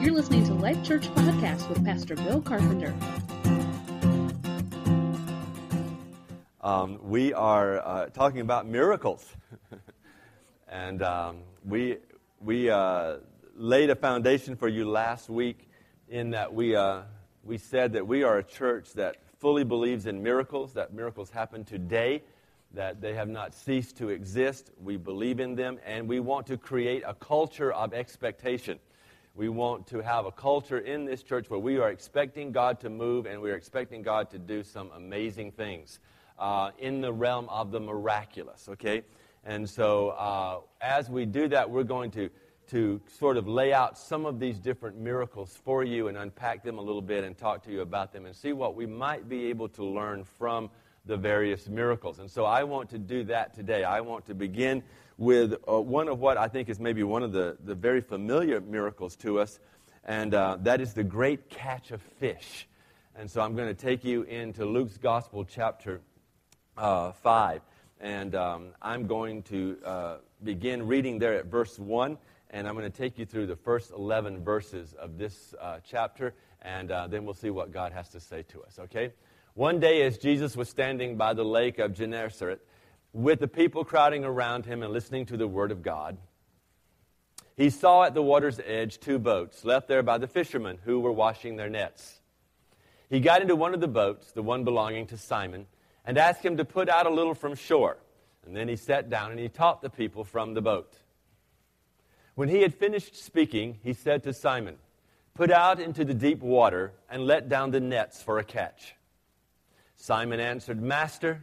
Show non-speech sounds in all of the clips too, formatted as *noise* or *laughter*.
You're listening to Life Church Podcast with Pastor Bill Carpenter. Um, we are uh, talking about miracles. *laughs* and um, we, we uh, laid a foundation for you last week in that we, uh, we said that we are a church that fully believes in miracles, that miracles happen today, that they have not ceased to exist. We believe in them, and we want to create a culture of expectation. We want to have a culture in this church where we are expecting God to move and we're expecting God to do some amazing things uh, in the realm of the miraculous, okay? And so uh, as we do that, we're going to, to sort of lay out some of these different miracles for you and unpack them a little bit and talk to you about them and see what we might be able to learn from the various miracles. And so I want to do that today. I want to begin with uh, one of what I think is maybe one of the, the very familiar miracles to us, and uh, that is the great catch of fish. And so I'm going to take you into Luke's Gospel, chapter uh, 5. And um, I'm going to uh, begin reading there at verse 1, and I'm going to take you through the first 11 verses of this uh, chapter, and uh, then we'll see what God has to say to us, okay? One day, as Jesus was standing by the lake of Gennesaret, with the people crowding around him and listening to the word of God, he saw at the water's edge two boats left there by the fishermen who were washing their nets. He got into one of the boats, the one belonging to Simon, and asked him to put out a little from shore. And then he sat down and he taught the people from the boat. When he had finished speaking, he said to Simon, Put out into the deep water and let down the nets for a catch. Simon answered, Master,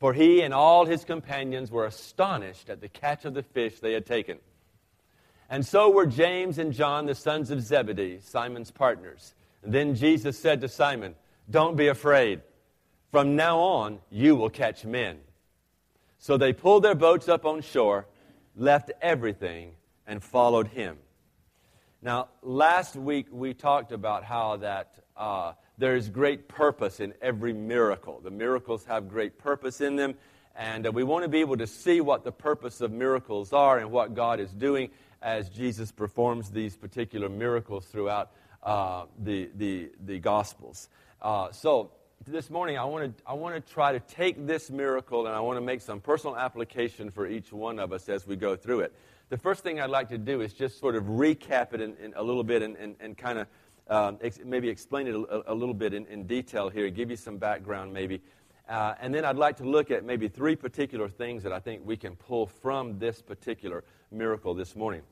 For he and all his companions were astonished at the catch of the fish they had taken. And so were James and John, the sons of Zebedee, Simon's partners. And then Jesus said to Simon, Don't be afraid. From now on, you will catch men. So they pulled their boats up on shore, left everything, and followed him. Now, last week we talked about how that uh, there is great purpose in every miracle. The miracles have great purpose in them, and uh, we want to be able to see what the purpose of miracles are and what God is doing as Jesus performs these particular miracles throughout uh, the, the, the Gospels. Uh, so, this morning, I want to I want to try to take this miracle and I want to make some personal application for each one of us as we go through it. The first thing I'd like to do is just sort of recap it in, in a little bit and, and, and kind of um, ex- maybe explain it a, a little bit in, in, detail here, give you some background maybe. Uh, and then I'd like to look at maybe three particular things that I think we can pull from this particular miracle this morning.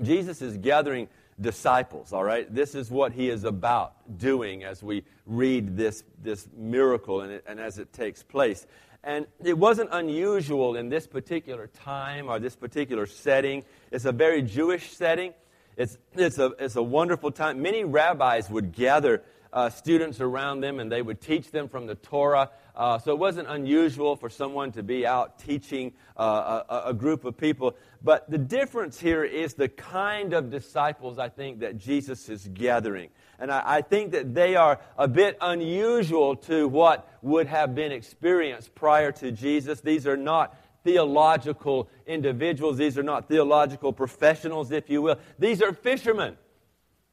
Jesus is gathering disciples, all right? This is what he is about doing as we read this, this miracle and, it, and as it takes place. And it wasn't unusual in this particular time or this particular setting. It's a very Jewish setting. It's, it's, a, it's a wonderful time. Many rabbis would gather uh, students around them and they would teach them from the Torah. Uh, so it wasn't unusual for someone to be out teaching uh, a, a, group of people. But the difference here is the kind of disciples I think that Jesus is gathering. And I, I think that they are a bit unusual to what would have been experienced prior to Jesus. These are not theological individuals. These are not theological professionals, if you will. These are fishermen.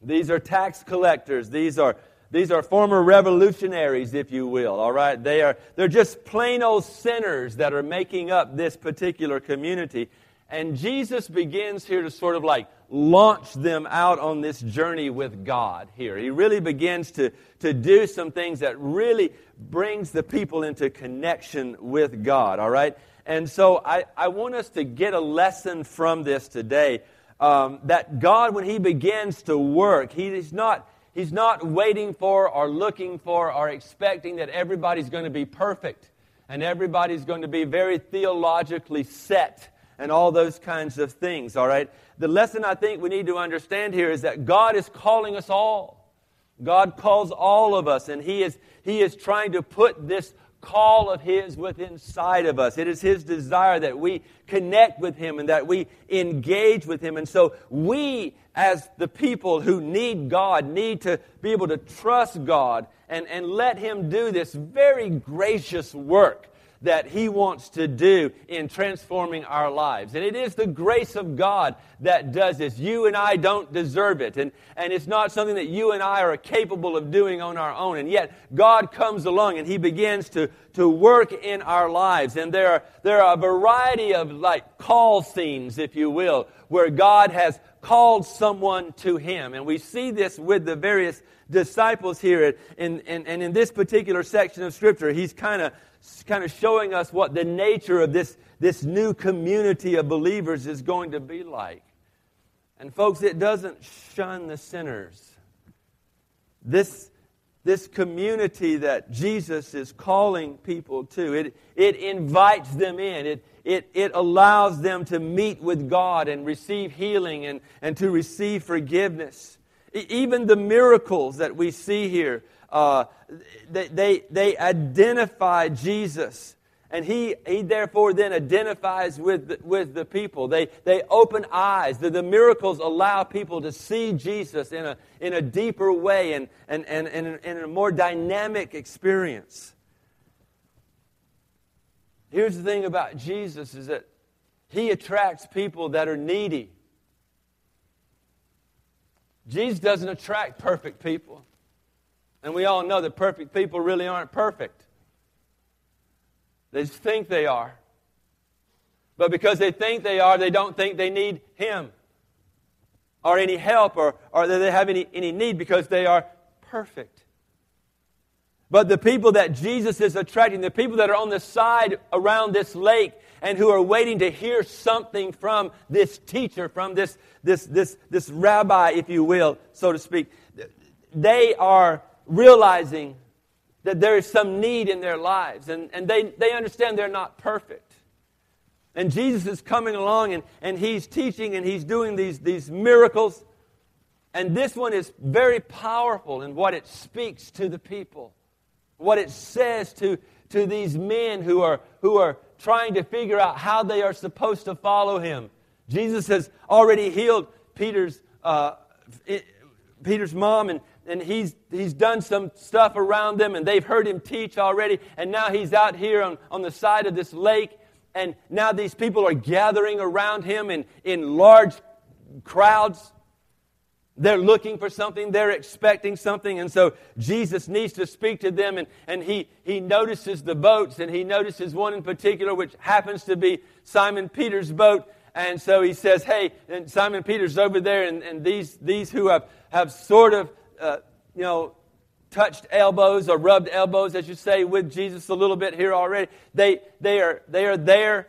These are tax collectors. These are these are former revolutionaries, if you will, all right? They are, they're just plain old sinners that are making up this particular community. And Jesus begins here to sort of like launch them out on this journey with God here. He really begins to, to do some things that really brings the people into connection with God, all right? And so I, I want us to get a lesson from this today um, that God, when He begins to work, He is not He's not waiting for or looking for or expecting that everybody's going to be perfect and everybody's going to be very theologically set and all those kinds of things, all right? The lesson I think we need to understand here is that God is calling us all. God calls all of us, and He is, he is trying to put this call of His within inside of us. It is His desire that we connect with Him and that we engage with Him. And so we, as the people who need God, need to be able to trust God and, and let Him do this very gracious work that He wants to do in transforming our lives. And it is the grace of God that does this. You and I don't deserve it. And, and it's not something that you and I are capable of doing on our own. And yet, God comes along and He begins to, to work in our lives. And there are, there are a variety of like call scenes, if you will, where God has called someone to Him. And we see this with the various disciples here. And, and, and in this particular section of Scripture, He's kind of kind of showing us what the nature of this, this new community of believers is going to be like. And, folks, it doesn't shun the sinners. This, this community that Jesus is calling people to, it, it invites them in. It, it, it allows them to meet with God and receive healing and, and to receive forgiveness. Even the miracles that we see here uh, they, they, they identify Jesus. And he, he therefore then identifies with the, with the people. They, they open eyes. The, the miracles allow people to see Jesus in a, in a deeper way and, and, and, and in a more dynamic experience. Here's the thing about Jesus is that he attracts people that are needy. Jesus doesn't attract perfect people. And we all know that perfect people really aren't perfect. They think they are. But because they think they are, they don't think they need Him or any help or, or that they have any, any need because they are perfect. But the people that Jesus is attracting, the people that are on the side around this lake and who are waiting to hear something from this teacher, from this, this, this, this rabbi, if you will, so to speak, they are realizing that there is some need in their lives, and, and they, they understand they're not perfect. And Jesus is coming along and, and he's teaching and he's doing these, these miracles. And this one is very powerful in what it speaks to the people, what it says to, to these men who are, who are trying to figure out how they are supposed to follow him. Jesus has already healed Peter's, uh, Peter's mom, and, and he's, he's done some stuff around them, and they've heard him teach already. And now he's out here on, on the side of this lake, and now these people are gathering around him in, in large crowds. They're looking for something, they're expecting something, and so Jesus needs to speak to them, and, and he, he notices the boats, and he notices one in particular, which happens to be Simon Peter's boat. And so he says, Hey, and Simon Peter's over there, and, and these, these who have, have sort of uh, you know, touched elbows or rubbed elbows, as you say, with Jesus a little bit here already. They, they, are, they are there.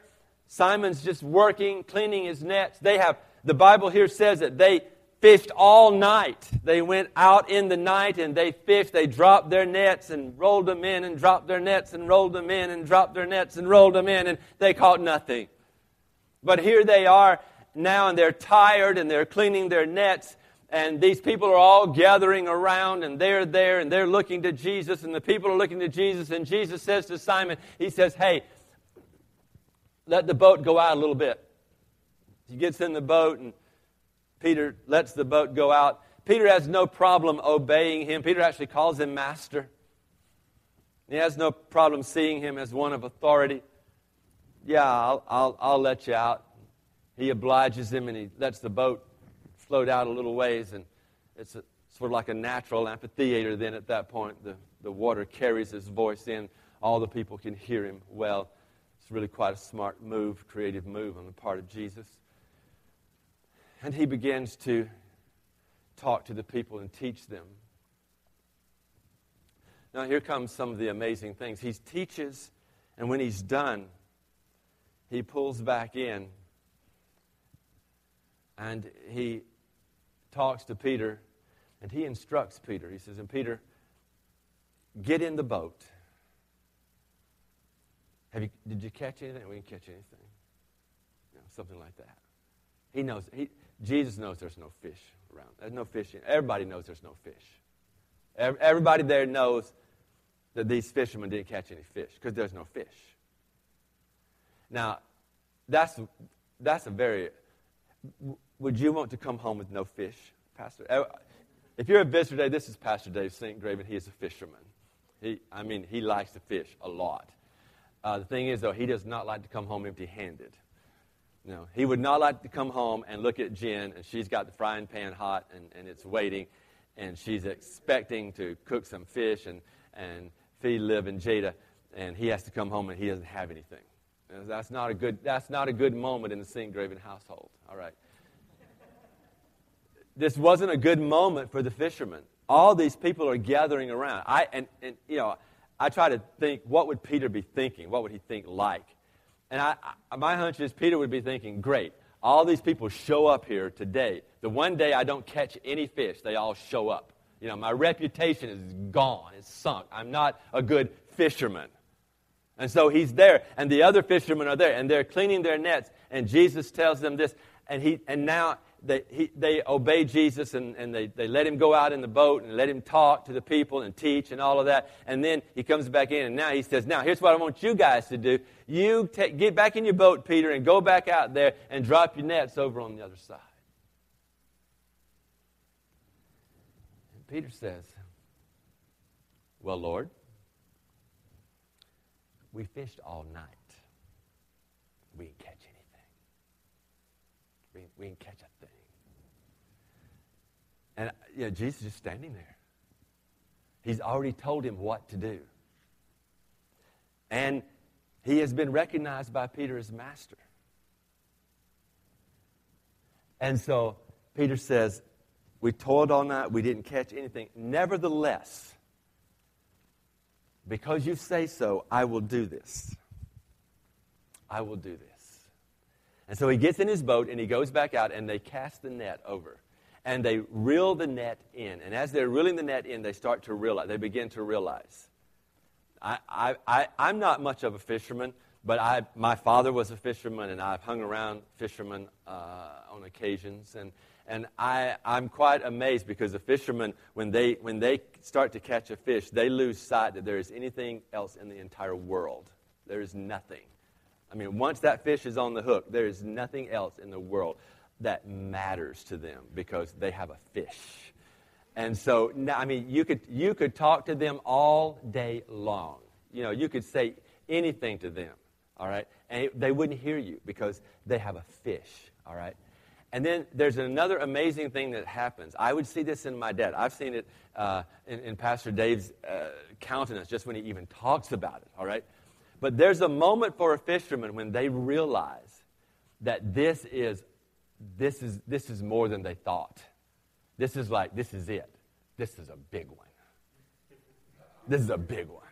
Simon's just working, cleaning his nets. They have, the Bible here says that they fished all night. They went out in the night and they fished. They dropped their nets and rolled them in and dropped their nets and rolled them in and dropped their nets and rolled them in and they caught nothing. But here they are now and they're tired and they're cleaning their nets and these people are all gathering around and they're there and they're looking to Jesus and the people are looking to Jesus and Jesus says to Simon, he says, "Hey, let the boat go out a little bit." He gets in the boat and Peter lets the boat go out. Peter has no problem obeying him. Peter actually calls him master. He has no problem seeing him as one of authority. Yeah, I'll, I'll, I'll let you out. He obliges him and he lets the boat flowed out a little ways, and it's a, sort of like a natural amphitheater then at that point. The, the water carries his voice in. All the people can hear him well. It's really quite a smart move, creative move on the part of Jesus. And he begins to talk to the people and teach them. Now, here comes some of the amazing things. He teaches, and when he's done, he pulls back in and he talks to Peter and he instructs Peter. He says, And Peter, get in the boat. Have you, did you catch anything? We didn't catch anything. something like that. He knows, he, Jesus knows there's no fish around. There's no fish. In, everybody knows there's no fish. Everybody there knows that these fishermen didn't catch any fish because there's no fish. Now, that's, that's a very. Would you want to come home with no fish, Pastor? If you're a visitor today, this is Pastor Dave St. Graven. He is a fisherman. He, I mean, he likes to fish a lot. Uh, the thing is, though, he does not like to come home empty handed. No, he would not like to come home and look at Jen, and she's got the frying pan hot and, and it's waiting, and she's expecting to cook some fish and, and feed Liv and Jada, and he has to come home and he doesn't have anything. That's not a good, that's not a good moment in the St. Graven household. All right. This wasn't a good moment for the fishermen. All these people are gathering around. I, and, and, you know, I try to think, what would Peter be thinking? What would he think like? And I, I, my hunch is Peter would be thinking, great, all these people show up here today. The one day I don't catch any fish, they all show up. You know, my reputation is gone, it's sunk. I'm not a good fisherman. And so he's there, and the other fishermen are there, and they're cleaning their nets. And Jesus tells them this, and, he, and now they, he, they obey Jesus and, and they, they let him go out in the boat and let him talk to the people and teach and all of that. And then he comes back in and now he says, Now, here's what I want you guys to do. You get back in your boat, Peter, and go back out there and drop your nets over on the other side. And Peter says, Well, Lord, we fished all night. We didn't catch anything. We, we didn't catch a. And you know, Jesus is standing there. He's already told him what to do. And he has been recognized by Peter as master. And so Peter says, We toiled all night, we didn't catch anything. Nevertheless, because you say so, I will do this. I will do this. And so he gets in his boat and he goes back out and they cast the net over. And they reel the net in. And as they're reeling the net in, they start to realize, they begin to realize. I, I, I, I'm not much of a fisherman, but I, my father was a fisherman and I've hung around fishermen uh, on occasions. And, and I, I'm quite amazed because the fishermen, when they, when they start to catch a fish, they lose sight that there is anything else in the entire world. There is nothing. I mean, once that fish is on the hook, there is nothing else in the world that matters to them because they have a fish. And so, I mean, you could, you could talk to them all day long. You know, you could say anything to them, all right? And they wouldn't hear you because they have a fish, all right? And then there's another amazing thing that happens. I would see this in my dad. I've seen it uh, in, in, Pastor Dave's uh, countenance just when he even talks about it, all right? But there's a moment for a fisherman when they realize that this is, this is, this is more than they thought. This is like, this is it. This is a big one. This is a big one.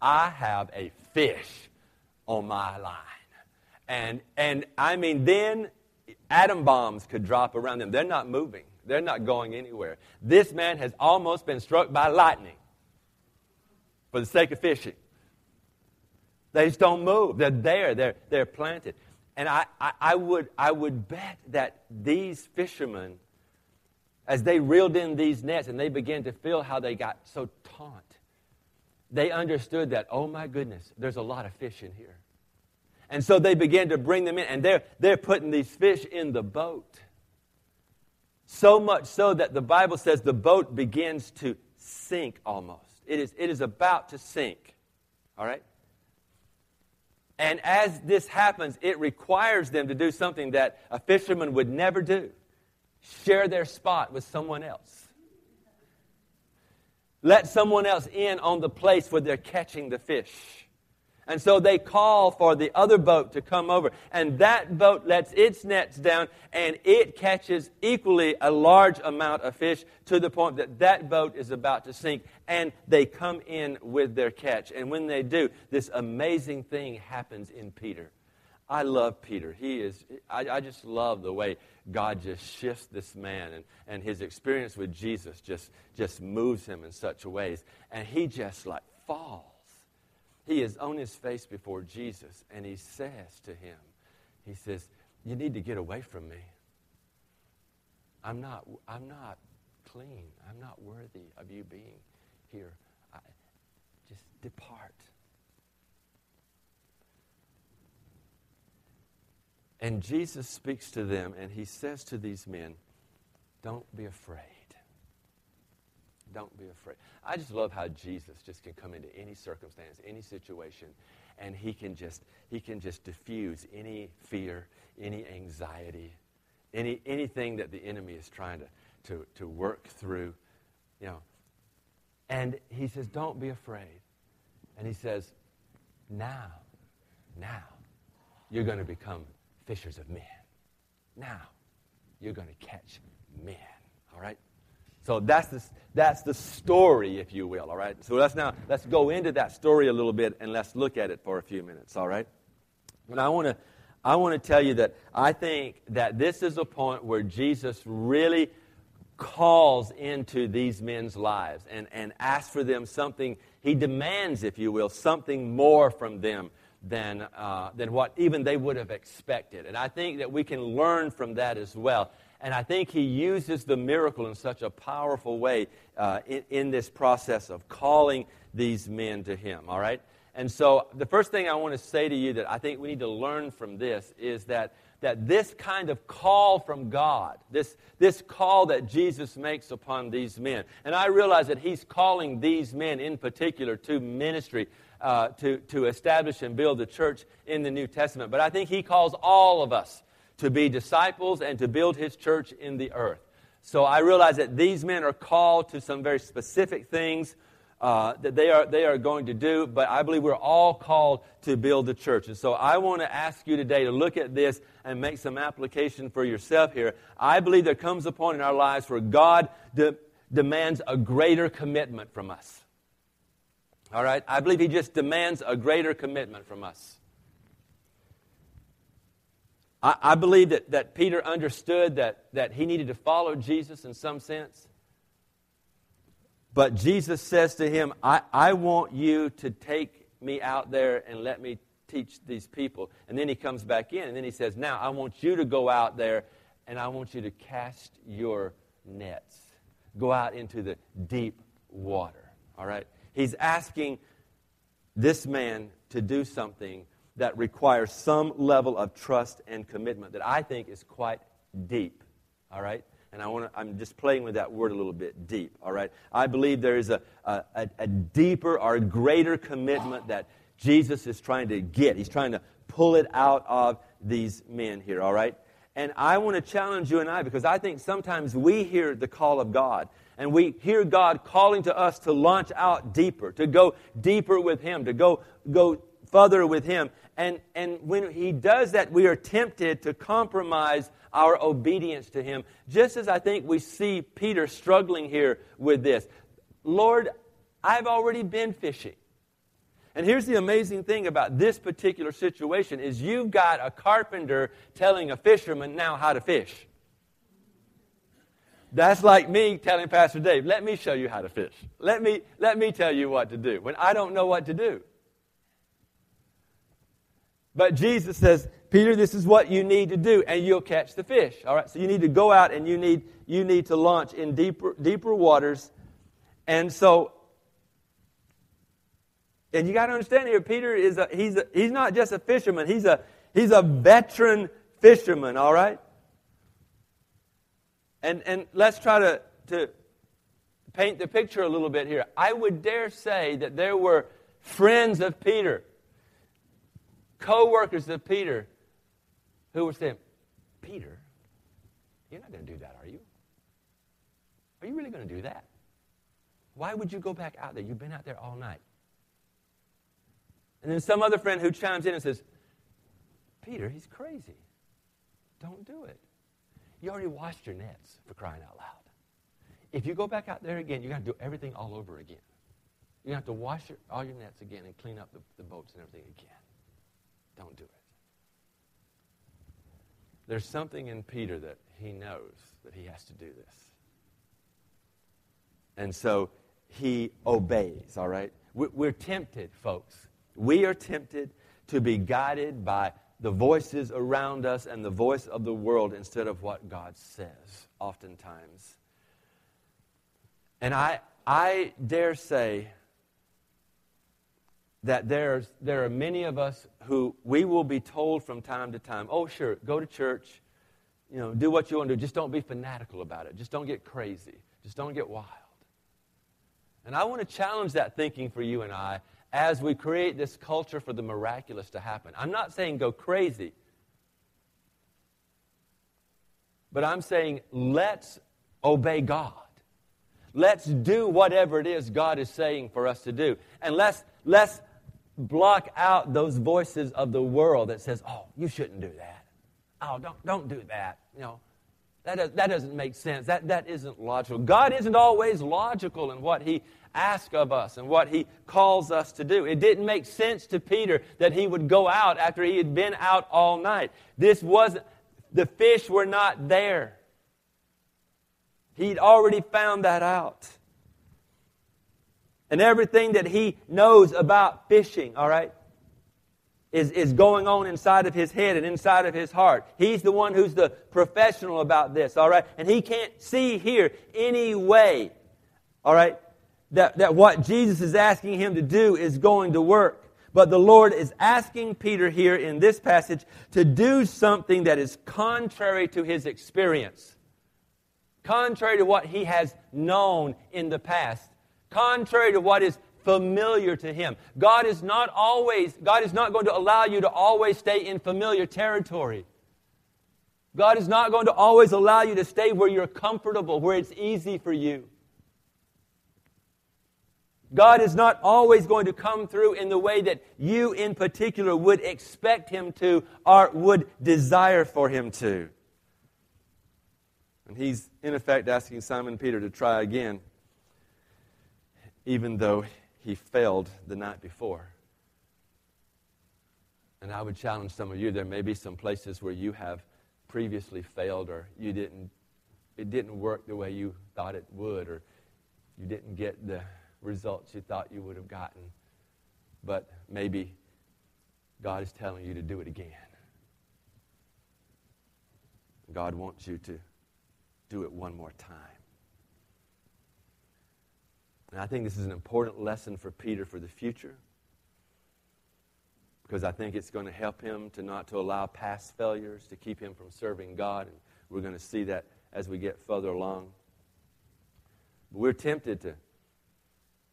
I have a fish on my line. And, and I mean, then atom bombs could drop around them. They're not moving, they're not going anywhere. This man has almost been struck by lightning for the sake of fishing. They just don't move. They're there. They're, they're planted. And I, I, I, would, I would bet that these fishermen, as they reeled in these nets and they began to feel how they got so taunt, they understood that, oh my goodness, there's a lot of fish in here. And so they began to bring them in, and they're, they're putting these fish in the boat. So much so that the Bible says the boat begins to sink almost. It is, it is about to sink. All right? And as this happens, it requires them to do something that a fisherman would never do share their spot with someone else. Let someone else in on the place where they're catching the fish. And so they call for the other boat to come over. And that boat lets its nets down and it catches equally a large amount of fish to the point that that boat is about to sink. And they come in with their catch. And when they do, this amazing thing happens in Peter. I love Peter. He is, I, I just love the way God just shifts this man and, and his experience with Jesus just, just moves him in such ways. And he just like falls he is on his face before Jesus, and he says to him, He says, you need to get away from me. I'm not, I'm not clean. I'm not worthy of you being here. I, just depart. And Jesus speaks to them and he says to these men, Don't be afraid. Don't be afraid. I just love how Jesus just can come into any circumstance, any situation, and he can just he can just diffuse any fear, any anxiety, any anything that the enemy is trying to, to, to work through. You know. And he says, Don't be afraid. And he says, Now, now, you're going to become fishers of men. Now, you're going to catch men. All right? So that's the, that's the story, if you will, all right? So let's now, let's go into that story a little bit and let's look at it for a few minutes, all right? And I want to, I want to tell you that I think that this is a point where Jesus really calls into these men's lives and, and asks for them something, he demands, if you will, something more from them than, uh, than what even they would have expected. And I think that we can learn from that as well. And I think he uses the miracle in such a powerful way uh, in, in this process of calling these men to him, all right? And so the first thing I want to say to you that I think we need to learn from this is that, that this kind of call from God, this, this call that Jesus makes upon these men, and I realize that he's calling these men in particular to ministry, uh, to, to establish and build the church in the New Testament, but I think he calls all of us to be disciples and to build his church in the earth. So I realize that these men are called to some very specific things uh, that they are, they are going to do, but I believe we're all called to build the church. And so I want to ask you today to look at this and make some application for yourself here. I believe there comes a point in our lives where God de- demands a greater commitment from us. All right? I believe He just demands a greater commitment from us. I, I believe that, that Peter understood that, that he needed to follow Jesus in some sense. But Jesus says to him, I, I want you to take me out there and let me teach these people. And then he comes back in and then he says, Now I want you to go out there and I want you to cast your nets. Go out into the deep water. All right? He's asking this man to do something that requires some level of trust and commitment that I think is quite deep. All right? And I want I'm just playing with that word a little bit deep. All right? I believe there is a, a, a deeper or greater commitment that Jesus is trying to get. He's trying to pull it out of these men here. All right? And I want to challenge you and I because I think sometimes we hear the call of God and we hear God calling to us to launch out deeper, to go deeper with Him, to go, go further with Him. And, and when he does that, we are tempted to compromise our obedience to him, just as I think we see Peter struggling here with this. Lord, I've already been fishing. And here's the amazing thing about this particular situation is you've got a carpenter telling a fisherman now how to fish. That's like me telling Pastor Dave, let me show you how to fish. Let me, let me tell you what to do when I don't know what to do. But Jesus says, Peter, this is what you need to do, and you'll catch the fish. All right, so you need to go out and you need, you need to launch in deeper, deeper waters. And so, and you got to understand here, Peter is a, he's, a, he's not just a fisherman, he's a, he's a veteran fisherman, all right? And, and let's try to, to paint the picture a little bit here. I would dare say that there were friends of Peter co workers of Peter who were saying, Peter, you're not going to do that, are you? Are you really going to do that? Why would you go back out there? You've been out there all night. And then some other friend who chimes in and says, Peter, he's crazy. Don't do it. You already washed your nets for crying out loud. If you go back out there again, you're going to do everything all over again. To have to wash your, all your nets again and clean up the, the boats and everything again. Don't do it. There's something in Peter that he knows that he has to do this. And so he obeys, all right? We're tempted, folks. We are tempted to be guided by the voices around us and the voice of the world instead of what God says, oftentimes. And I, I dare say that there's, there are many of us who we will be told from time to time, oh, sure, go to church, you know, do what you want to do. Just don't be fanatical about it. Just don't get crazy. Just don't get wild. And I want to challenge that thinking for you and I as we create this culture for the miraculous to happen. I'm not saying go crazy, but I'm saying let's obey God. Let's do whatever it is God is saying for us to do. And let's, let's block out those voices of the world that says, oh, you shouldn't do that. Oh, don't, don't do that. You know, that, does, that doesn't make sense. That, that isn't logical. God isn't always logical in what He asks of us and what He calls us to do. It didn't make sense to Peter that he would go out after he had been out all night. This wasn't, the fish were not there. He'd already found that out. And everything that he knows about fishing, all right, is, is going on inside of his head and inside of his heart. He's the one who's the professional about this, all right? And he can't see here any way, all right, that, that what Jesus is asking him to do is going to work. But the Lord is asking Peter here in this passage to do something that is contrary to his experience, contrary to what he has known in the past, contrary to what is familiar to him. God is not always, God is not going to allow you to always stay in familiar territory. God is not going to always allow you to stay where you're comfortable, where it's easy for you. God is not always going to come through in the way that you in particular would expect Him to or would desire for Him to. And He's, in effect, asking Simon Peter to try again, even though he failed the night before. And I would challenge some of you there may be some places where you have previously failed or you didn't it didn't work the way you thought it would or you didn't get the results you thought you would have gotten. But maybe God is telling you to do it again. God wants you to do it one more time. And I think this is an important lesson for Peter for the future because I think it's going to help him to not to allow past failures to keep him from serving God. And we're going to see that as we get further along. But we're tempted to,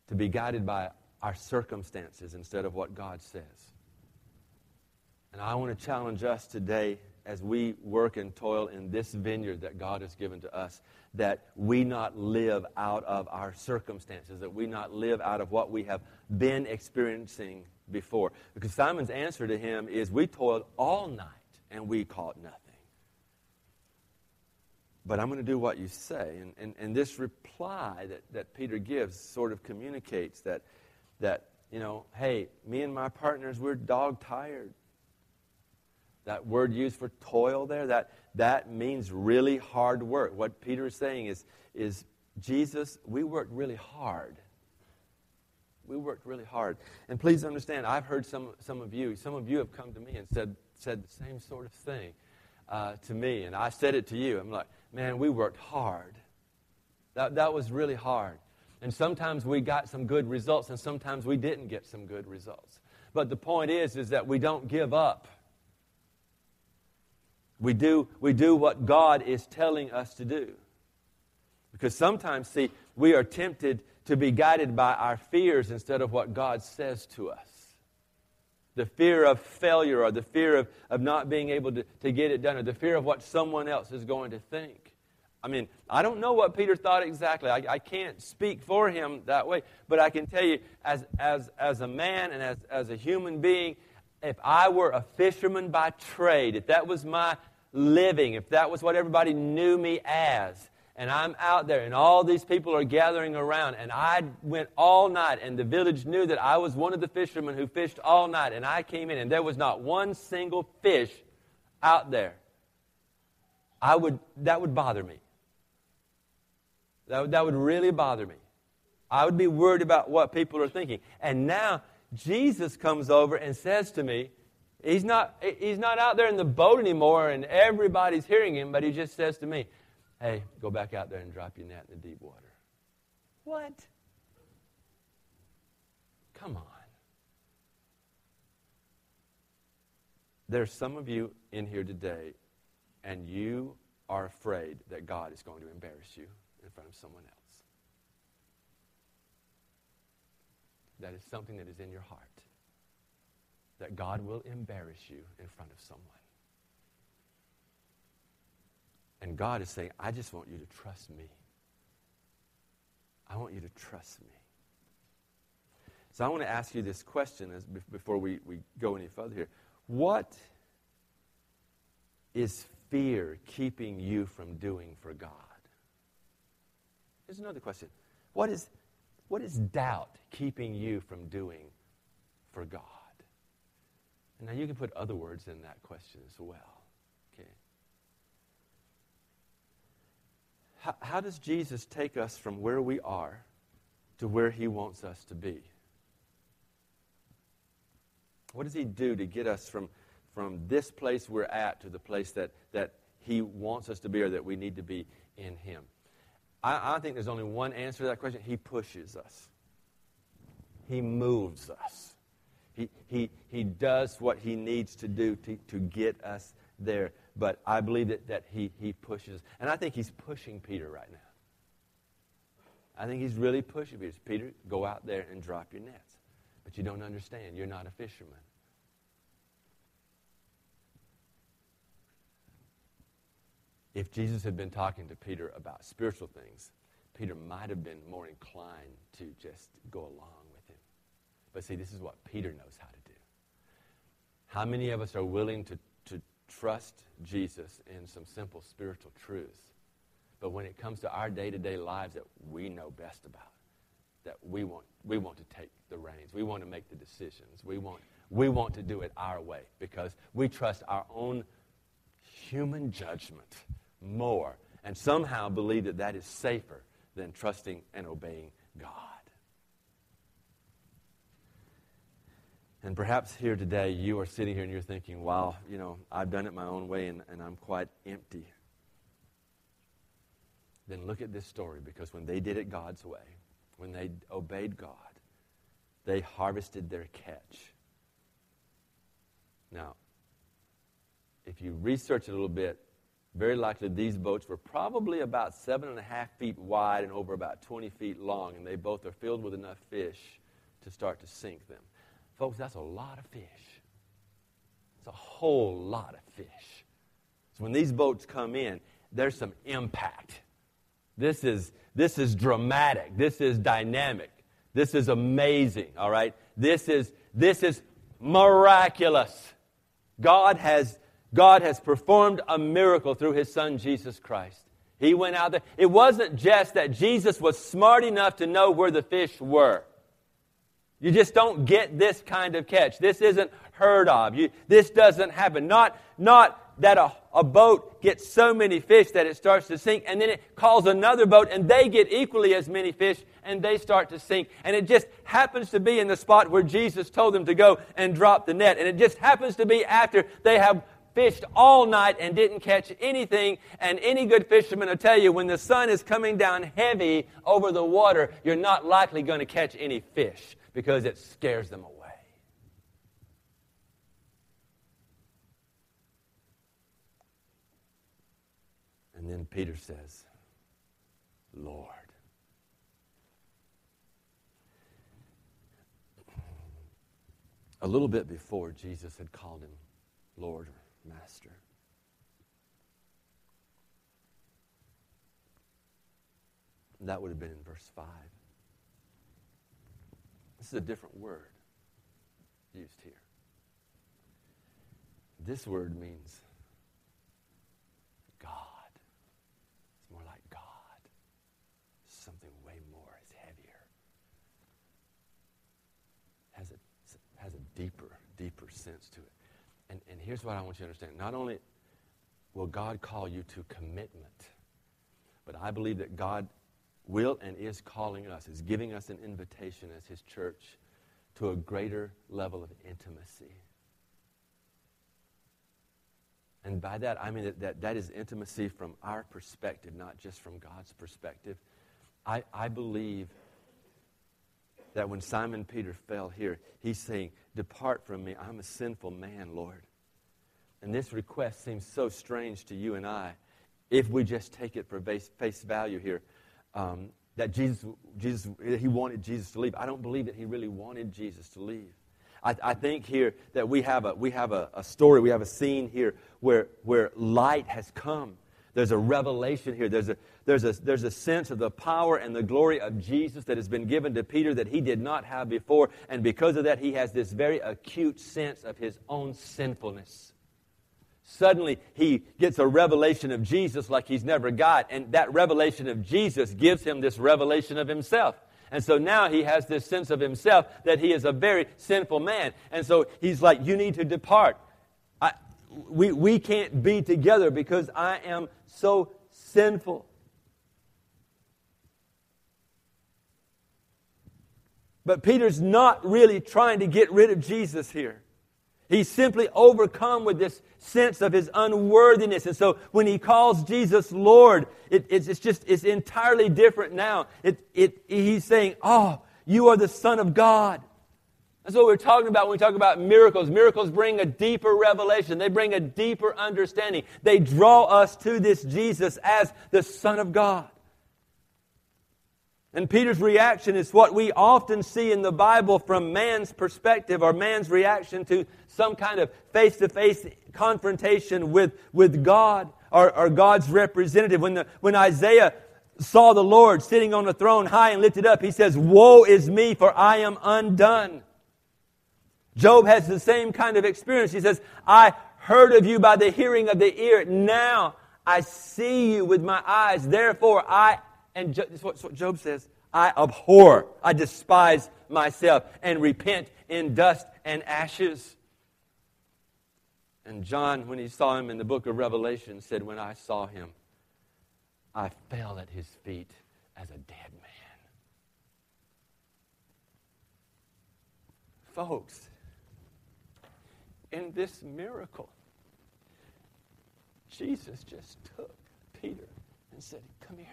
to be guided by our circumstances instead of what God says. And I want to challenge us today as we work and toil in this vineyard that God has given to us, that we not live out of our circumstances, that we not live out of what we have been experiencing before. Because Simon's answer to him is, We toiled all night and we caught nothing. But I'm going to do what you say. And, and, and this reply that, that Peter gives sort of communicates that, that, you know, hey, me and my partners, we're dog tired. That word used for toil there, that, that means really hard work. What Peter is saying is, is Jesus, we worked really hard. We worked really hard. And please understand, I've heard some, some of you, some of you have come to me and said, said the same sort of thing uh, to me. And I said it to you. I'm like, man, we worked hard. That, that was really hard. And sometimes we got some good results, and sometimes we didn't get some good results. But the point is, is that we don't give up. We do, we do what God is telling us to do. Because sometimes, see, we are tempted to be guided by our fears instead of what God says to us. The fear of failure or the fear of, of not being able to, to get it done or the fear of what someone else is going to think. I mean, I don't know what Peter thought exactly. I, I can't speak for him that way. But I can tell you, as, as, as a man and as, as a human being, if I were a fisherman by trade, if that was my living, if that was what everybody knew me as, and I'm out there and all these people are gathering around, and I went all night, and the village knew that I was one of the fishermen who fished all night, and I came in, and there was not one single fish out there, I would, that would bother me. That would, that would really bother me. I would be worried about what people are thinking. And now Jesus comes over and says to me, He's not, he's not out there in the boat anymore and everybody's hearing him, but he just says to me, Hey, go back out there and drop your net in the deep water. What? Come on. There's some of you in here today, and you are afraid that God is going to embarrass you in front of someone else. That is something that is in your heart. That God will embarrass you in front of someone. And God is saying, I just want you to trust me. I want you to trust me. So I want to ask you this question as, before we, we go any further here. What is fear keeping you from doing for God? Here's another question. What is, what is doubt keeping you from doing for God? And now you can put other words in that question as well. Okay. How, how does Jesus take us from where we are to where he wants us to be? What does he do to get us from, from this place we're at to the place that, that he wants us to be or that we need to be in him? I, I think there's only one answer to that question. He pushes us. He moves us. He, he, does what he needs to do to, to get us there. But I believe that, that he, he pushes. And I think he's pushing Peter right now. I think he's really pushing Peter. Peter, go out there and drop your nets. But you don't understand. You're not a fisherman. If Jesus had been talking to Peter about spiritual things, Peter might have been more inclined to just go along. But see, this is what Peter knows how to do. How many of us are willing to, to trust Jesus in some simple spiritual truths? But when it comes to our day to day lives that we know best about, that we want, we want to take the reins. We want to make the decisions. We want, we want to do it our way because we trust our own human judgment more and somehow believe that that is safer than trusting and obeying God. And perhaps here today you are sitting here and you're thinking, wow, you know, I've done it my own way and, and I'm quite empty. Then look at this story because when they did it God's way, when they obeyed God, they harvested their catch. Now, if you research a little bit, very likely these boats were probably about seven and a half feet wide and over about 20 feet long, and they both are filled with enough fish to start to sink them. Folks, that's a lot of fish. It's a whole lot of fish. So when these boats come in, there's some impact. This is, this is dramatic. This is dynamic. This is amazing, all right? This is, this is miraculous. God has, God has performed a miracle through his son, Jesus Christ. He went out there. It wasn't just that Jesus was smart enough to know where the fish were. You just don't get this kind of catch. This isn't heard of. You, this doesn't happen. Not, not that a, a boat gets so many fish that it starts to sink, and then it calls another boat, and they get equally as many fish, and they start to sink. And it just happens to be in the spot where Jesus told them to go and drop the net. And it just happens to be after they have fished all night and didn't catch anything. And any good fisherman will tell you when the sun is coming down heavy over the water, you're not likely going to catch any fish because it scares them away. And then Peter says, Lord. A little bit before, Jesus had called him Lord or Master. that would have been in verse 5. This is a different word used here. This word means God. It's more like God. Something way more. It's heavier. Has a, has a deeper, deeper sense to it. And, and here's what I want you to understand. Not only will God call you to commitment, but I believe that God will and is calling us, is giving us an invitation as His church to a greater level of intimacy. And by that, I mean that, that, that is intimacy from our perspective, not just from God's perspective. I, I believe that when Simon Peter fell here, he's saying, Depart from me. I'm a sinful man, Lord. And this request seems so strange to you and I if we just take it for face value here. Um, that Jesus, Jesus, he wanted Jesus to leave. I don't believe that he really wanted Jesus to leave. I, I think here that we have, a, we have a, a story, we have a scene here where, where light has come. There's a revelation here. There's a, there's, a, there's a sense of the power and the glory of Jesus that has been given to Peter that he did not have before. And because of that, he has this very acute sense of his own sinfulness. Suddenly, he gets a revelation of Jesus like he's never got. And that revelation of Jesus gives him this revelation of himself. And so now he has this sense of himself that he is a very sinful man. And so he's like, You need to depart. I, we, we can't be together because I am so sinful. But Peter's not really trying to get rid of Jesus here. He's simply overcome with this sense of his unworthiness. And so when he calls Jesus Lord, it, it's, it's, just, it's entirely different now. It, it, he's saying, Oh, you are the Son of God. That's what we're talking about when we talk about miracles. Miracles bring a deeper revelation. They bring a deeper understanding. They draw us to this Jesus as the Son of God. And Peter's reaction is what we often see in the Bible from man's perspective or man's reaction to some kind of face to face confrontation with, with God or, or God's representative. When, the, when Isaiah saw the Lord sitting on a throne high and lifted up, he says, Woe is me, for I am undone. Job has the same kind of experience. He says, I heard of you by the hearing of the ear. Now I see you with my eyes. Therefore, I and this is what Job says I abhor, I despise myself, and repent in dust and ashes. And John, when he saw him in the book of Revelation, said, When I saw him, I fell at his feet as a dead man. Folks, in this miracle, Jesus just took Peter and said, Come here.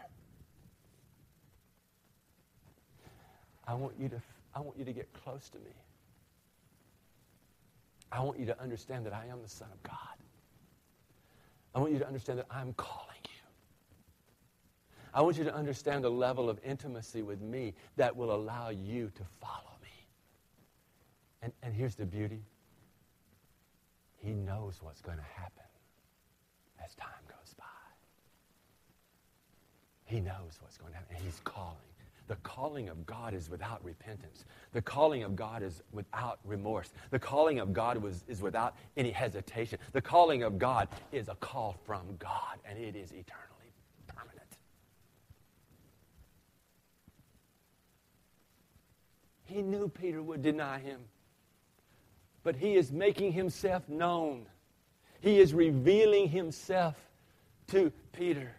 I want you to, I want you to get close to me. I want you to understand that I am the Son of God. I want you to understand that I'm calling you. I want you to understand the level of intimacy with me that will allow you to follow me. And, and here's the beauty He knows what's going to happen as time goes by. He knows what's going to happen, and He's calling. The calling of God is without repentance. The calling of God is without remorse. The calling of God was, is without any hesitation. The calling of God is a call from God, and it is eternally permanent. He knew Peter would deny him, but he is making himself known. He is revealing himself to Peter.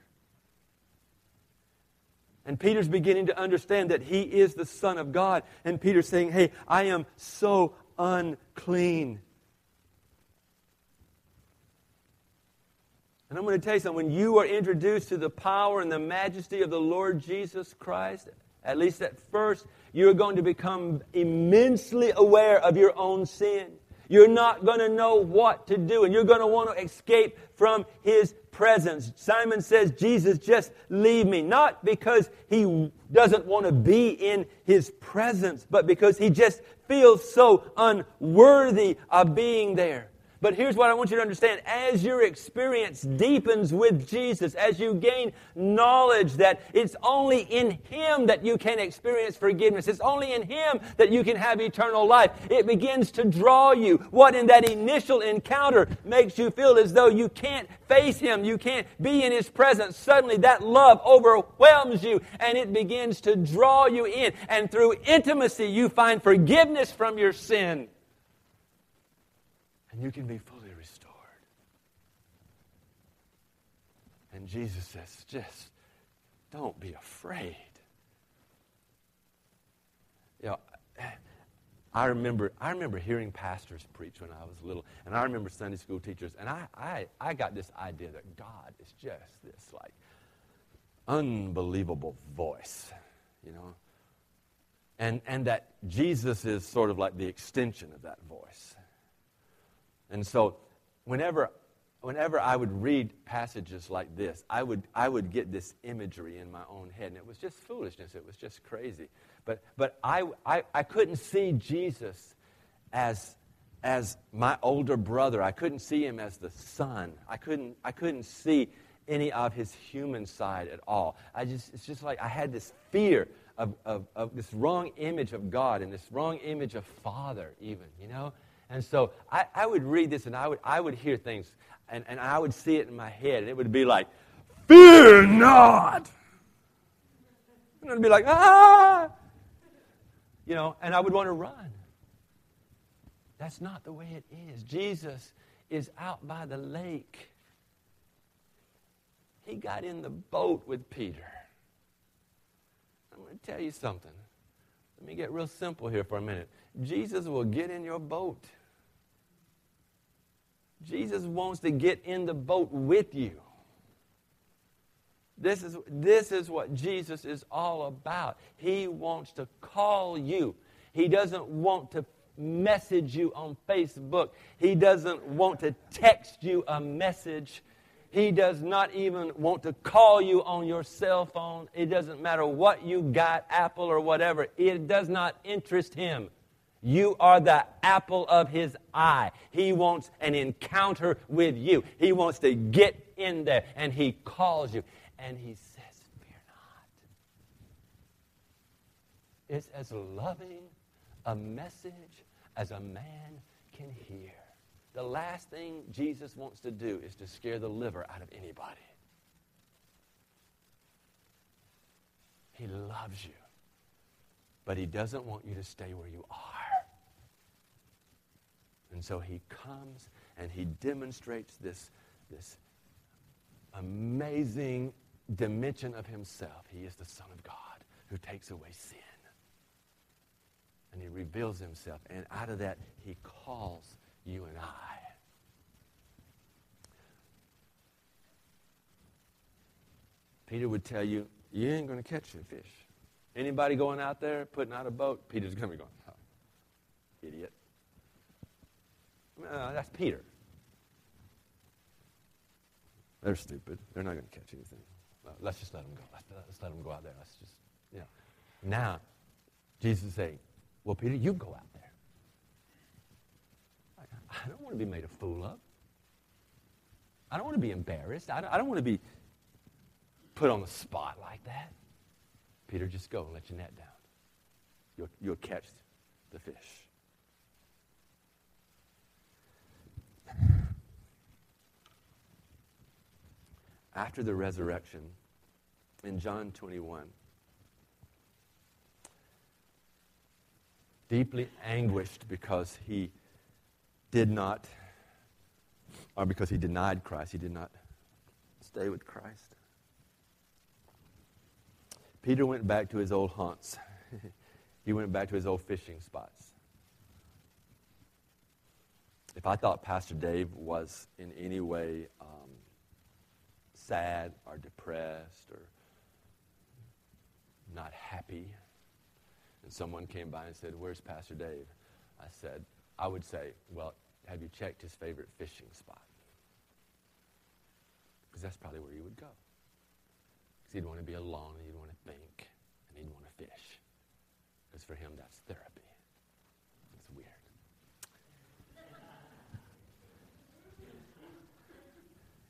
And Peter's beginning to understand that he is the Son of God. And Peter's saying, Hey, I am so unclean. And I'm going to tell you something. When you are introduced to the power and the majesty of the Lord Jesus Christ, at least at first, you're going to become immensely aware of your own sin. You're not going to know what to do, and you're going to want to escape from His presence. Simon says, Jesus, just leave me. Not because he doesn't want to be in His presence, but because he just feels so unworthy of being there. But here's what I want you to understand. As your experience deepens with Jesus, as you gain knowledge that it's only in Him that you can experience forgiveness, it's only in Him that you can have eternal life, it begins to draw you. What in that initial encounter makes you feel as though you can't face Him, you can't be in His presence, suddenly that love overwhelms you and it begins to draw you in. And through intimacy, you find forgiveness from your sin and you can be fully restored. And Jesus says, just don't be afraid. You know, I remember, I remember hearing pastors preach when I was little, and I remember Sunday school teachers, and I, I, I got this idea that God is just this like unbelievable voice, you know, and, and that Jesus is sort of like the extension of that voice. And so, whenever, whenever I would read passages like this, I would, I would get this imagery in my own head, and it was just foolishness. It was just crazy. But, but I, I, I couldn't see Jesus as, as my older brother. I couldn't see him as the son. I couldn't, I couldn't see any of his human side at all. I just, it's just like I had this fear of, of, of this wrong image of God and this wrong image of Father, even, you know? And so I, I would read this and I would, I would hear things and, and I would see it in my head and it would be like, Fear not! And I'd be like, ah! You know, and I would want to run. That's not the way it is. Jesus is out by the lake. He got in the boat with Peter. I'm going to tell you something. Let me get real simple here for a minute. Jesus will get in your boat. Jesus wants to get in the boat with you. This is, this is what Jesus is all about. He wants to call you. He doesn't want to message you on Facebook. He doesn't want to text you a message. He does not even want to call you on your cell phone. It doesn't matter what you got, Apple or whatever. It does not interest him. You are the apple of his eye. He wants an encounter with you. He wants to get in there and he calls you and he says, Fear not. It's as loving a message as a man can hear. The last thing Jesus wants to do is to scare the liver out of anybody. He loves you, but he doesn't want you to stay where you are. And so he comes and he demonstrates this, this amazing dimension of himself. He is the Son of God who takes away sin. And he reveals himself. And out of that, he calls you and I. Peter would tell you, you ain't going to catch a fish. Anybody going out there putting out a boat, Peter's going to be going, oh, idiot. Uh, that's Peter. They're stupid. They're not going to catch anything. Let's just let them go. Let's, let's, let them go out there. Let's just, you know. Now, Jesus is saying, well, Peter, you go out there. I don't want to be made a fool of. I don't want to be embarrassed. I don't, I don't want to be put on the spot like that. Peter, just go and let your net down. You'll, you'll catch the fish. After the resurrection, in John 21, deeply anguished because he did not, or because he denied Christ, he did not stay with Christ. Peter went back to his old haunts. *laughs* he went back to his old fishing spots. If I thought Pastor Dave was in any way um, sad or depressed or not happy, and someone came by and said, Where's Pastor Dave? I said, I would say, Well, have you checked his favorite fishing spot? Because that's probably where you would go. Because he'd want to be alone and he'd want to think and he'd want to fish. Because for him, that's therapy. It's weird.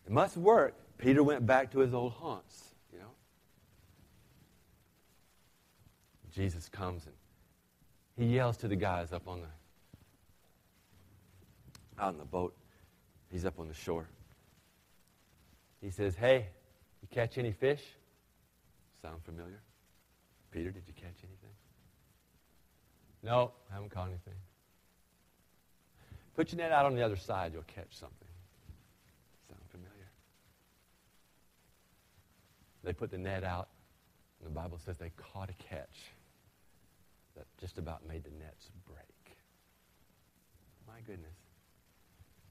it must work. Peter went back to his old haunts, you know. Jesus comes and he yells to the guys up on the out in the boat. He's up on the shore. He says, Hey, you catch any fish? Sound familiar? Peter, did you catch anything? No, I haven't caught anything. Put your net out on the other side, you'll catch something. Sound familiar? They put the net out, and the Bible says they caught a catch that just about made the nets break. My goodness.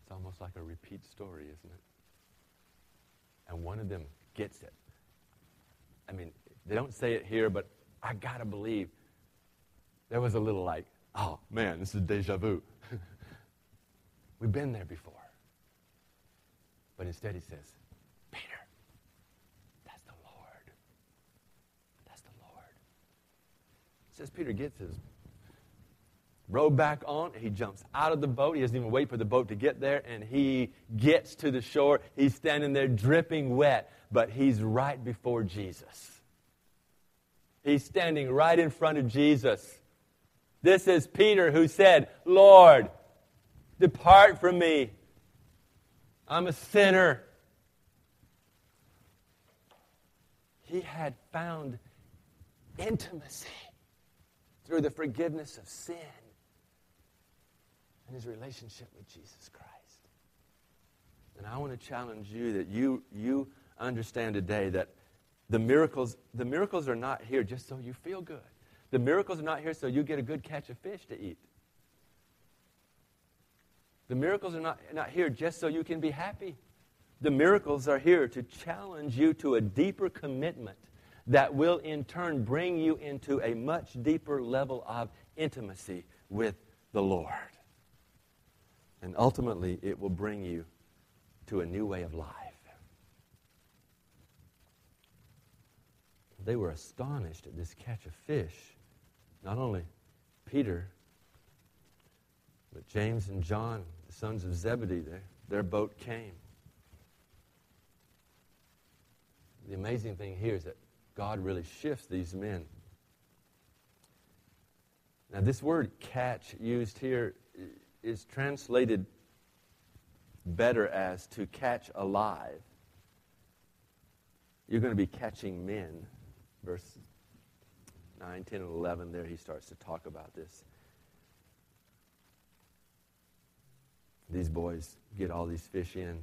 It's almost like a repeat story, isn't it? And one of them gets it. I mean, they don't say it here, but I got to believe there was a little like, oh man, this is deja vu. *laughs* We've been there before. But instead he says, Peter, that's the Lord. That's the Lord. Says Peter gets his row back on. He jumps out of the boat. He doesn't even wait for the boat to get there, and he gets to the shore. He's standing there dripping wet, but he's right before Jesus. He's standing right in front of Jesus. This is Peter who said, Lord, depart from me. I'm a sinner. He had found intimacy through the forgiveness of sin and his relationship with Jesus Christ. And I want to challenge you that you, you understand today that the miracles, the miracles are not here just so you feel good. The miracles are not here so you get a good catch of fish to eat. The miracles are not, not here just so you can be happy. The miracles are here to challenge you to a deeper commitment that will in turn bring you into a much deeper level of intimacy with the Lord. And ultimately, it will bring you to a new way of life. They were astonished at this catch of fish. Not only Peter, but James and John, the sons of Zebedee, their, their boat came. The amazing thing here is that God really shifts these men. Now, this word catch used here is translated better as to catch alive. You're going to be catching men. Verse 9, 10, and 11, there he starts to talk about this. These boys get all these fish in.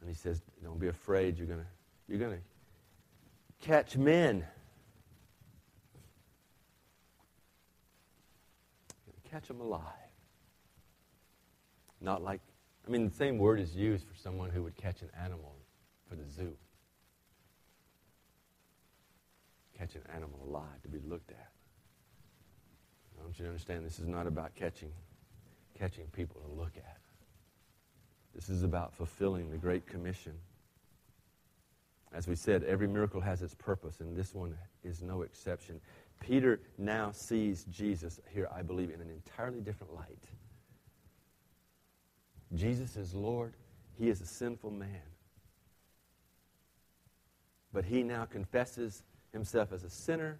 And he says, Don't be afraid. You're going to you're going to catch men. catch them alive. Not like, I mean, the same word is used for someone who would catch an animal for the zoo. Catch an animal alive to be looked at. I want you to understand this is not about catching, catching people to look at. This is about fulfilling the Great Commission. As we said, every miracle has its purpose, and this one is no exception. Peter now sees Jesus here, I believe, in an entirely different light. Jesus is Lord. He is a sinful man. But he now confesses himself as a sinner,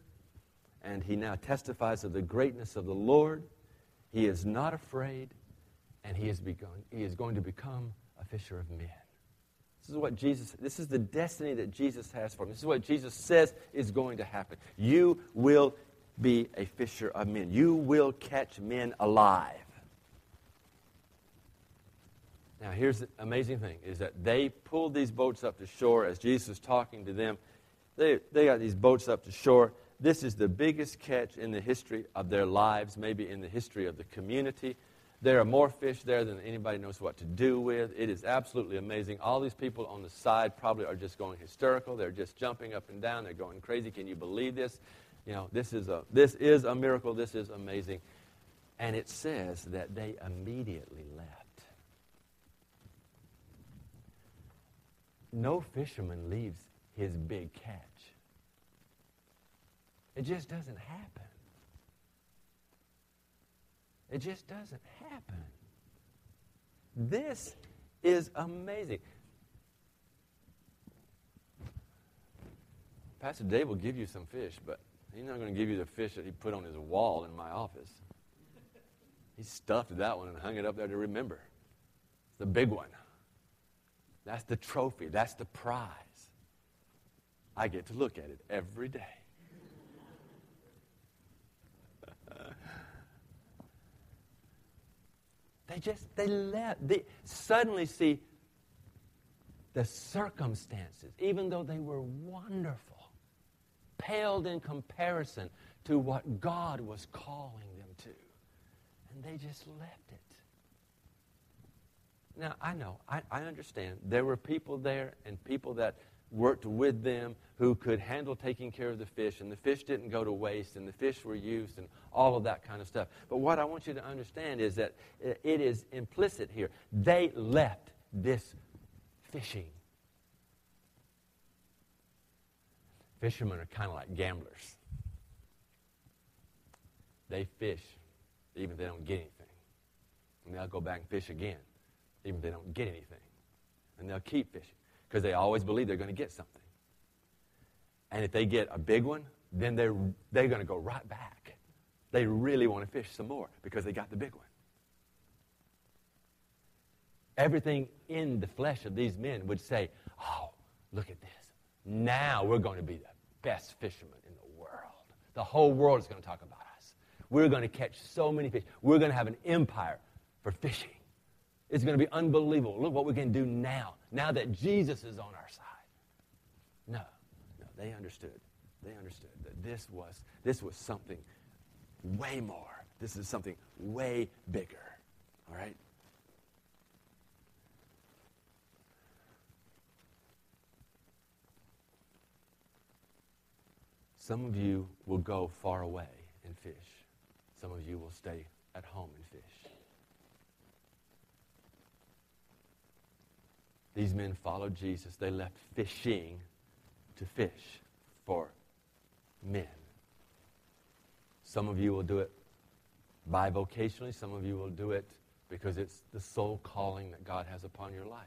and he now testifies of the greatness of the Lord. He is not afraid, and he is, begun, he is going to become a fisher of men. This is what Jesus, this is the destiny that Jesus has for him. This is what Jesus says is going to happen. You will be a fisher of men. You will catch men alive. Now, here's the amazing thing is that they pulled these boats up to shore as Jesus was talking to them. They, they got these boats up to shore. This is the biggest catch in the history of their lives, maybe in the history of the community. There are more fish there than anybody knows what to do with. It is absolutely amazing. All these people on the side probably are just going hysterical. They're just jumping up and down. They're going crazy. Can you believe this? You know, this is a, this is a miracle. This is amazing. And it says that they immediately left. no fisherman leaves his big catch. It just doesn't happen. It just doesn't happen. This is amazing. Pastor Dave will give you some fish, but he's not going to give you the fish that he put on his wall in my office. He stuffed that one and hung it up there to remember. It's the big one. That's the trophy. That's the prize. I get to look at it every day. They just, they left. They suddenly see the circumstances, even though they were wonderful, paled in comparison to what God was calling them to. And they just left it. Now, I know, I, I understand. There were people there and people that worked with them who could handle taking care of the fish, and the fish didn't go to waste, and the fish were used, and all of that kind of stuff. But what I want you to understand is that it is implicit here. They left this fishing. Fishermen are kind of like gamblers. They fish even if they don't get anything. And they'll go back and fish again even if they don't get anything. And they'll keep fishing because they always believe they're going to get something. And if they get a big one, then they're, they're going to go right back. They really want to fish some more because they got the big one. Everything in the flesh of these men would say, Oh, look at this. Now we're going to be the best fishermen in the world. The whole world is going to talk about us. We're going to catch so many fish. We're going to have an empire for fishing. It's going to be unbelievable. Look what we can do now, now that Jesus is on our side. No, no, they understood. They understood that this was, this was something way more. This is something way bigger. All right? Some of you will go far away and fish. Some of you will stay at home and fish. These men followed Jesus. They left fishing to fish for men. Some of you will do it bivocationally, some of you will do it because it's the sole calling that God has upon your life.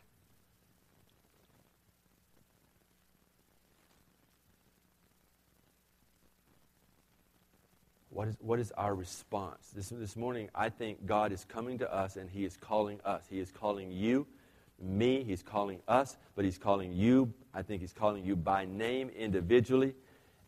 What is, what is our response? This, this morning, I think God is coming to us and He is calling us. He is calling you me, he's calling us, but he's calling you. I think he's calling you by name individually.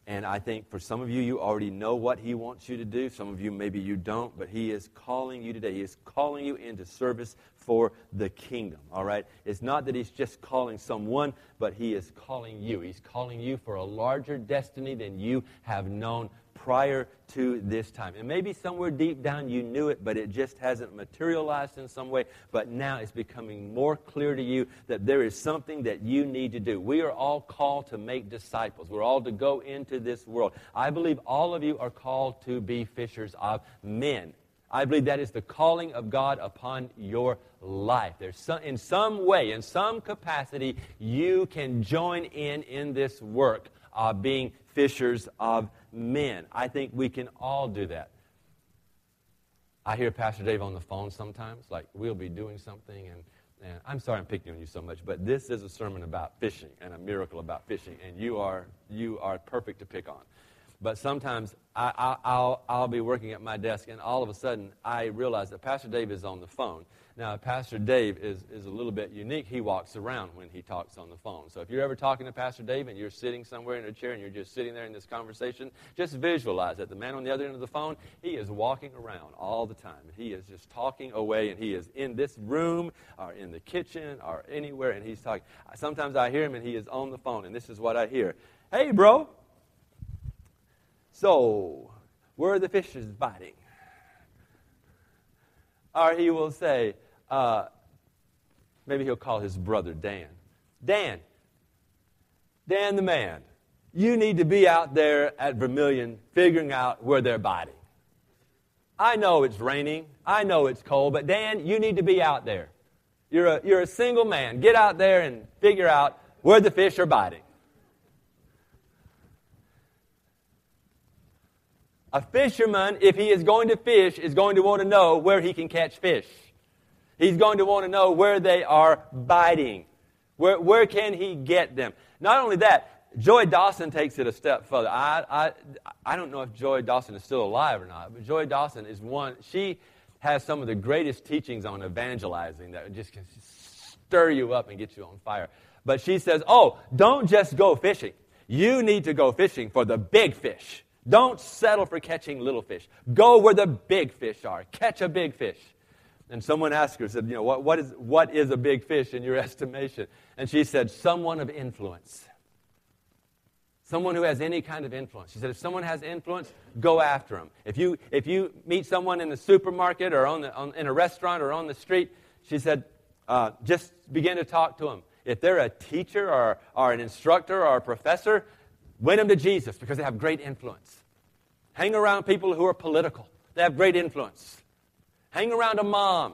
And I think for some of you, you already know what he wants you to do. Some of you, maybe you don't, but he is calling you today. He is calling you into service for the kingdom, all right? It's not that he's just calling someone, but he is calling you. He's calling you for a larger destiny than you have known prior to this time. And maybe somewhere deep down you knew it, but it just hasn't materialized in some way. But now it's becoming more clear to you that there is something that you need to do. We are all called to make disciples, we're all to go into this world. I believe all of you are called to be fishers of men. I believe that is the calling of God upon your life. There's some, in some way, in some capacity, you can join in in this work of being fishers of men. I think we can all do that. I hear Pastor Dave on the phone sometimes, like we'll be doing something, and, and I'm sorry I'm picking on you so much, but this is a sermon about fishing and a miracle about fishing, and you are, you are perfect to pick on. But sometimes I, will I'll be working at my desk, and all of a sudden I realize that Pastor Dave is on the phone. Now, Pastor Dave is, is a little bit unique. He walks around when he talks on the phone. So if you're ever talking to Pastor Dave and you're sitting somewhere in a chair and you're just sitting there in this conversation, just visualize that the man on the other end of the phone, he is walking around all the time. He is just talking away, and he is in this room or in the kitchen or anywhere, and he's talking. Sometimes I hear him and he is on the phone, and this is what I hear Hey, bro. So, where are the fishes biting? Or he will say, uh, maybe he'll call his brother Dan. Dan, Dan the man, you need to be out there at Vermilion figuring out where they're biting. I know it's raining. I know it's cold, but Dan, you need to be out there. You're a, you're a single man. Get out there and figure out where the fish are biting. A fisherman, if he is going to fish, is going to want to know where he can catch fish. He's going to want to know where they are biting. Where, where can he get them? Not only that, Joy Dawson takes it a step further. I, I, I don't know if Joy Dawson is still alive or not, but Joy Dawson is one, she has some of the greatest teachings on evangelizing that just can stir you up and get you on fire. But she says, oh, don't just go fishing. You need to go fishing for the big fish. Don't settle for catching little fish. Go where the big fish are. Catch a big fish. And someone asked her, said, you know, what, what, is, what is a big fish in your *laughs* estimation? And she said, someone of influence. Someone who has any kind of influence. She said, if someone has influence, go after them. If you, if you meet someone in the supermarket or on the, on, in a restaurant or on the street, she said, uh, just begin to talk to them. If they're a teacher or, or an instructor or a professor, win them to Jesus because they have great influence. Hang around people who are political, they have great influence. Hang around a mom.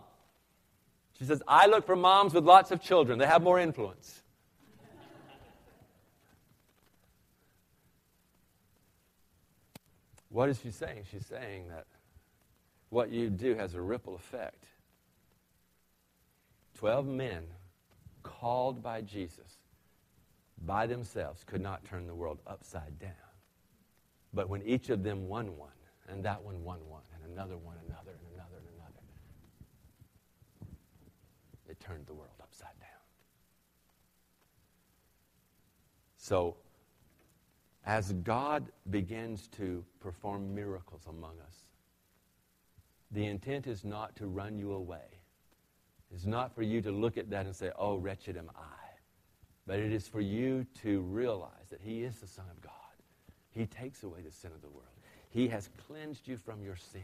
She says, I look for moms with lots of children, they have more influence. What is she saying? She's saying that what you do has a ripple effect. Twelve men called by Jesus by themselves could not turn the world upside down. But when each of them won one, and that one won one, and another one, another, and another, and another, it turned the world upside down. So as God begins to perform miracles among us, the intent is not to run you away. It's not for you to look at that and say, oh, wretched am I. But it is for you to realize that He is the Son of God. He takes away the sin of the world. He has cleansed you from your sin.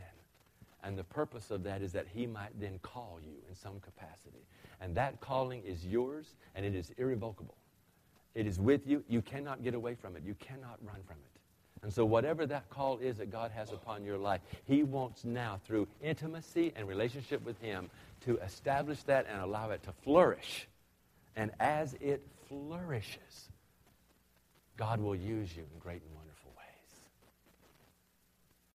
And the purpose of that is that He might then call you in some capacity. And that calling is yours, and it is irrevocable. It is with you. You cannot get away from it. You cannot run from it. And so, whatever that call is that God has upon your life, He wants now, through intimacy and relationship with Him, to establish that and allow it to flourish. And as it flourishes, God will use you in great and wonderful